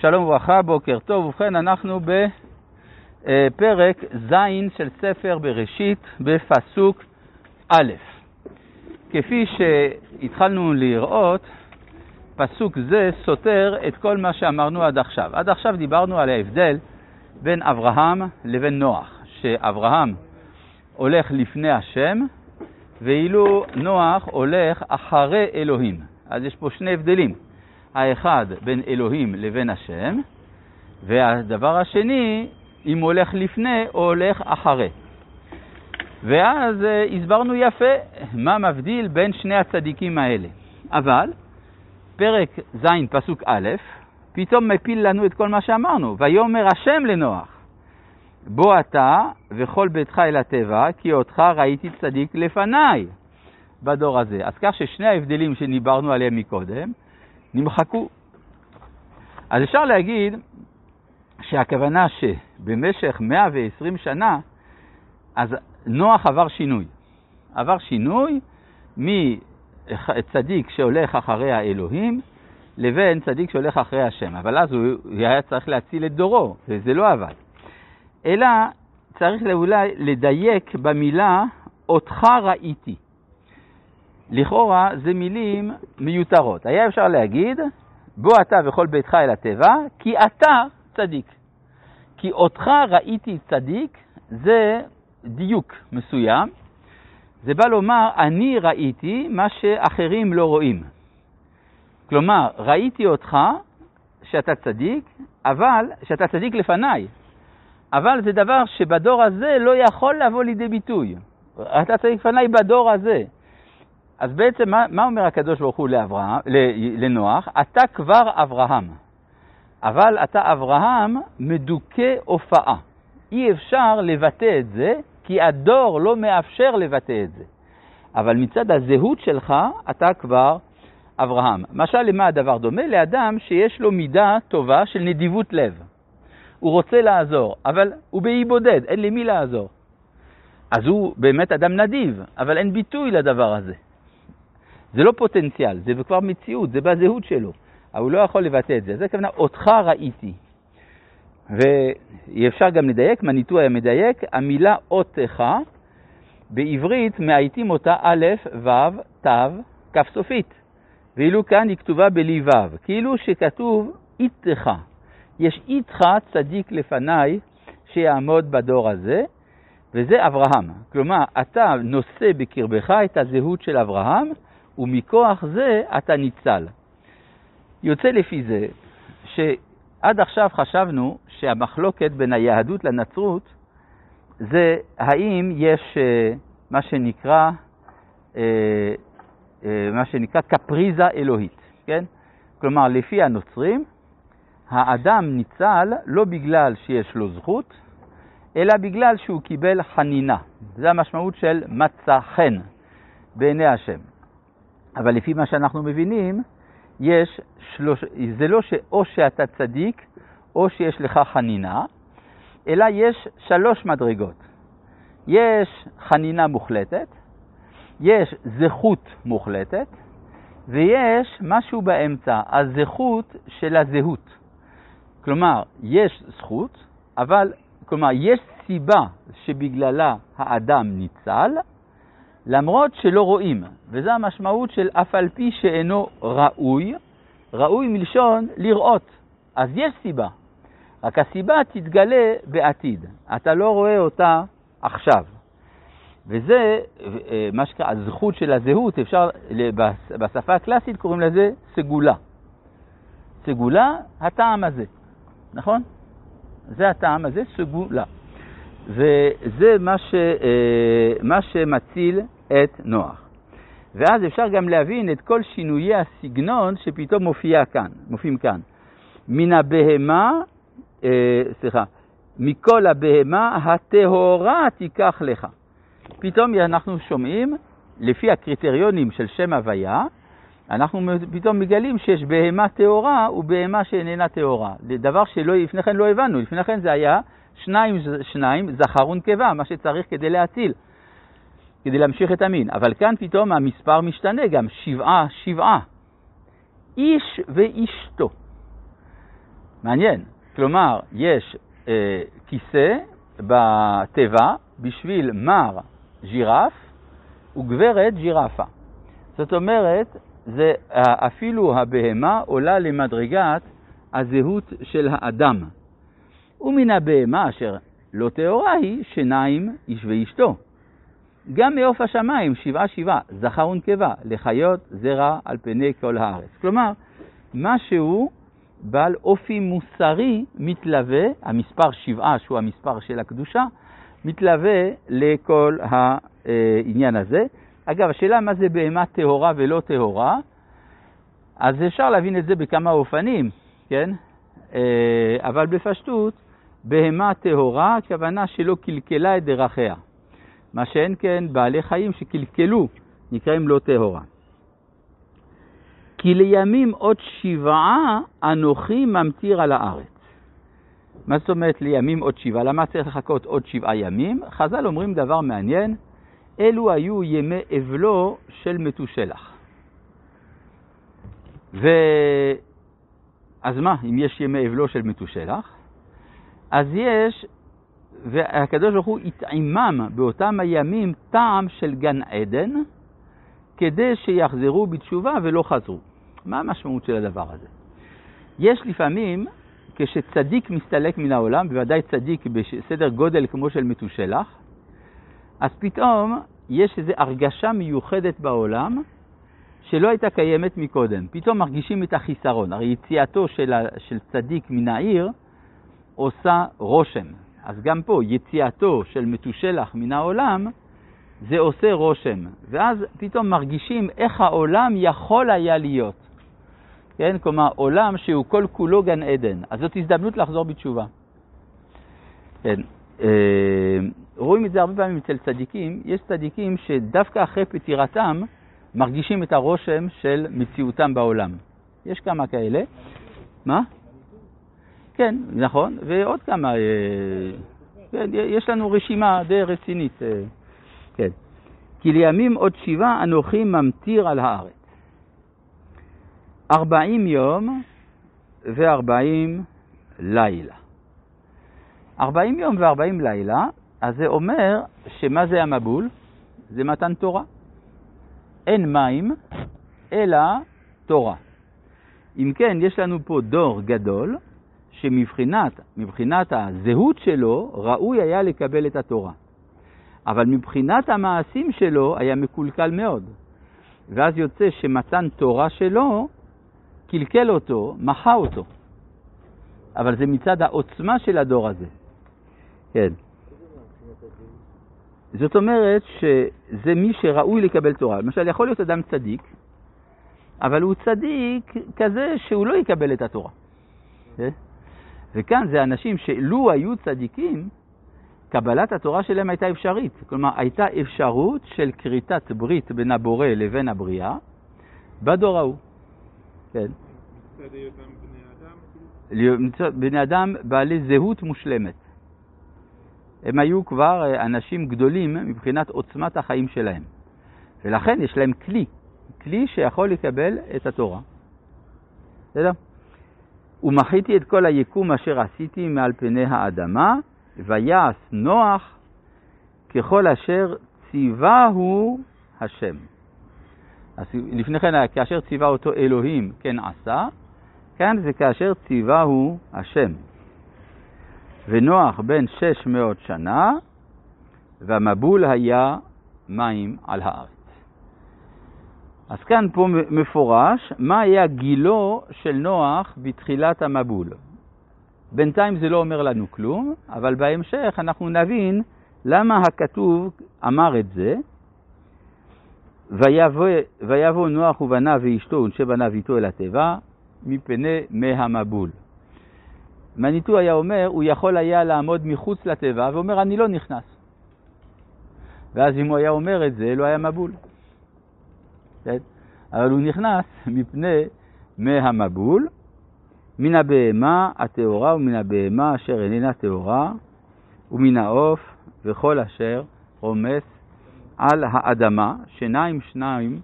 שלום וברכה, בוקר טוב. ובכן, אנחנו בפרק ז' של ספר בראשית, בפסוק א'. כפי שהתחלנו לראות, פסוק זה סותר את כל מה שאמרנו עד עכשיו. עד עכשיו דיברנו על ההבדל בין אברהם לבין נוח, שאברהם הולך לפני השם, ואילו נוח הולך אחרי אלוהים. אז יש פה שני הבדלים. האחד בין אלוהים לבין השם, והדבר השני, אם הולך לפני או הולך אחרי. ואז אה, הסברנו יפה מה מבדיל בין שני הצדיקים האלה. אבל פרק ז', פסוק א', פתאום מפיל לנו את כל מה שאמרנו. ויאמר השם לנוח, בוא אתה וכל ביתך אל הטבע, כי אותך ראיתי צדיק לפניי בדור הזה. אז כך ששני ההבדלים שדיברנו עליהם מקודם, נמחקו. אז אפשר להגיד שהכוונה שבמשך 120 שנה, אז נוח עבר שינוי. עבר שינוי מצדיק שהולך אחרי האלוהים לבין צדיק שהולך אחרי השם. אבל אז הוא היה צריך להציל את דורו, וזה לא עבד. אלא צריך אולי לדייק במילה אותך ראיתי. לכאורה זה מילים מיותרות. היה אפשר להגיד, בוא אתה וכל ביתך אל הטבע, כי אתה צדיק. כי אותך ראיתי צדיק, זה דיוק מסוים. זה בא לומר, אני ראיתי מה שאחרים לא רואים. כלומר, ראיתי אותך שאתה צדיק, אבל, שאתה צדיק לפניי, אבל זה דבר שבדור הזה לא יכול לבוא לידי ביטוי. אתה צדיק לפניי בדור הזה. אז בעצם מה, מה אומר הקדוש ברוך הוא לאברהם, לנוח? אתה כבר אברהם, אבל אתה אברהם מדוכא הופעה. אי אפשר לבטא את זה, כי הדור לא מאפשר לבטא את זה. אבל מצד הזהות שלך, אתה כבר אברהם. משל למה הדבר דומה? לאדם שיש לו מידה טובה של נדיבות לב. הוא רוצה לעזור, אבל הוא באי בודד, אין למי לעזור. אז הוא באמת אדם נדיב, אבל אין ביטוי לדבר הזה. זה לא פוטנציאל, זה כבר מציאות, זה בזהות שלו, אבל הוא לא יכול לבטא את זה. זה כוונה, אותך ראיתי. ואפשר גם לדייק, מניטו היה מדייק, המילה אותך, בעברית מאייתים אותה א', ו', ת', כ' סופית. ואילו כאן היא כתובה בלי ו', כאילו שכתוב איתך. יש איתך צדיק לפניי שיעמוד בדור הזה, וזה אברהם. כלומר, אתה נושא בקרבך את הזהות של אברהם, ומכוח זה אתה ניצל. יוצא לפי זה שעד עכשיו חשבנו שהמחלוקת בין היהדות לנצרות זה האם יש אה, מה שנקרא, אה, אה, מה שנקרא קפריזה אלוהית, כן? כלומר, לפי הנוצרים, האדם ניצל לא בגלל שיש לו זכות, אלא בגלל שהוא קיבל חנינה. זה המשמעות של מצא חן בעיני השם. אבל לפי מה שאנחנו מבינים, יש שלוש, זה לא שאו שאתה צדיק או שיש לך חנינה, אלא יש שלוש מדרגות. יש חנינה מוחלטת, יש זכות מוחלטת, ויש משהו באמצע, הזכות של הזהות. כלומר, יש זכות, אבל, כלומר, יש סיבה שבגללה האדם ניצל, למרות שלא רואים, וזו המשמעות של אף על פי שאינו ראוי, ראוי מלשון לראות, אז יש סיבה, רק הסיבה תתגלה בעתיד, אתה לא רואה אותה עכשיו. וזה אה, מה שקרה, הזכות של הזהות, אפשר, בשפה הקלאסית קוראים לזה סגולה. סגולה, הטעם הזה, נכון? זה הטעם הזה, סגולה. וזה מה, ש, אה, מה שמציל את נוח. ואז אפשר גם להבין את כל שינויי הסגנון שפתאום מופיע כאן, מופיעים כאן. מן הבהמה, אה, סליחה, מכל הבהמה הטהורה תיקח לך. פתאום אנחנו שומעים, לפי הקריטריונים של שם הוויה, אנחנו פתאום מגלים שיש בהמה טהורה ובהמה שאיננה טהורה. זה דבר שלפני כן לא הבנו, לפני כן זה היה שניים, שניים, זכר ונקבה, מה שצריך כדי להציל, כדי להמשיך את המין. אבל כאן פתאום המספר משתנה גם, שבעה, שבעה. איש ואשתו. מעניין. כלומר, יש אה, כיסא בתיבה בשביל מר ג'ירף וגברת ג'ירפה. זאת אומרת, זה, אפילו הבהמה עולה למדרגת הזהות של האדם. ומן הבהמה אשר לא טהורה היא שניים איש ואשתו. גם מעוף השמיים שבעה שבעה, זכר ונקבה, לחיות זרע על פני כל הארץ. כלומר, משהו בעל אופי מוסרי מתלווה, המספר שבעה שהוא המספר של הקדושה, מתלווה לכל העניין הזה. אגב, השאלה מה זה בהמה טהורה ולא טהורה, אז אפשר להבין את זה בכמה אופנים, כן? אה, אבל בפשטות, בהמה טהורה, הכוונה שלא קלקלה את דרכיה. מה שאין כן בעלי חיים שקלקלו, נקראים לא טהורה. כי לימים עוד שבעה אנוכי ממטיר על הארץ. מה זאת אומרת לימים עוד שבעה? למה צריך לחכות עוד שבעה ימים? חז"ל אומרים דבר מעניין, אלו היו ימי אבלו של מתושלח. ו... אז מה, אם יש ימי אבלו של מתושלח? אז יש, והקדוש ברוך הוא התעימם באותם הימים טעם של גן עדן, כדי שיחזרו בתשובה ולא חזרו. מה המשמעות של הדבר הזה? יש לפעמים, כשצדיק מסתלק מן העולם, בוודאי צדיק בסדר גודל כמו של מתושלח, אז פתאום יש איזו הרגשה מיוחדת בעולם שלא הייתה קיימת מקודם. פתאום מרגישים את החיסרון. הרי יציאתו של, של צדיק מן העיר עושה רושם. אז גם פה, יציאתו של מתושלח מן העולם, זה עושה רושם. ואז פתאום מרגישים איך העולם יכול היה להיות. כן? כלומר, עולם שהוא כל כולו גן עדן. אז זאת הזדמנות לחזור בתשובה. כן. אה, רואים את זה הרבה פעמים אצל צדיקים. יש צדיקים שדווקא אחרי פטירתם מרגישים את הרושם של מציאותם בעולם. יש כמה כאלה. מה? כן, נכון, ועוד כמה. אה, כן, יש לנו רשימה די רצינית. אה, כן. כי לימים עוד שבעה אנוכי ממטיר על הארץ. ארבעים יום וארבעים לילה. ארבעים יום וארבעים לילה, אז זה אומר שמה זה המבול? זה מתן תורה. אין מים, אלא תורה. אם כן, יש לנו פה דור גדול, שמבחינת מבחינת הזהות שלו, ראוי היה לקבל את התורה. אבל מבחינת המעשים שלו היה מקולקל מאוד. ואז יוצא שמתן תורה שלו קלקל אותו, מחה אותו. אבל זה מצד העוצמה של הדור הזה. כן. זאת אומרת שזה מי שראוי לקבל תורה. למשל, יכול להיות אדם צדיק, אבל הוא צדיק כזה שהוא לא יקבל את התורה. כן? וכאן זה אנשים שלו היו צדיקים, קבלת התורה שלהם הייתה אפשרית. כלומר, הייתה אפשרות של כריתת ברית בין הבורא לבין הבריאה בדור ההוא. כן. בני אדם בעלי זהות מושלמת. הם היו כבר אה, אנשים גדולים מבחינת עוצמת החיים שלהם. ולכן יש להם כלי, כלי שיכול לקבל את התורה. בסדר? ומחיתי את כל היקום אשר עשיתי מעל פני האדמה, ויעש נוח ככל אשר ציווהו השם. אז לפני כן, כאשר ציווה אותו אלוהים, כן עשה, כאן זה כאשר ציווהו השם. ונוח בן שש מאות שנה, והמבול היה מים על הארץ. אז כאן פה מפורש מה היה גילו של נוח בתחילת המבול. בינתיים זה לא אומר לנו כלום, אבל בהמשך אנחנו נבין למה הכתוב אמר את זה. ויבוא, נוח ובניו ואשתו ונשי בניו איתו אל התיבה, מפני מי המבול. מניטו היה אומר, הוא יכול היה לעמוד מחוץ לתיבה ואומר, אני לא נכנס. ואז אם הוא היה אומר את זה, לא היה מבול. כן? אבל הוא נכנס מפני מי המבול, מן הבהמה הטהורה ומן הבהמה אשר איננה טהורה, ומן העוף וכל אשר רומס על האדמה, שניים שניים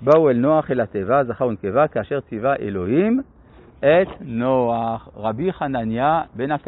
באו אל נוח אל התיבה, זכר ונקבה, כאשר ציווה אלוהים, את נוח, רבי חנניה בן הקשה.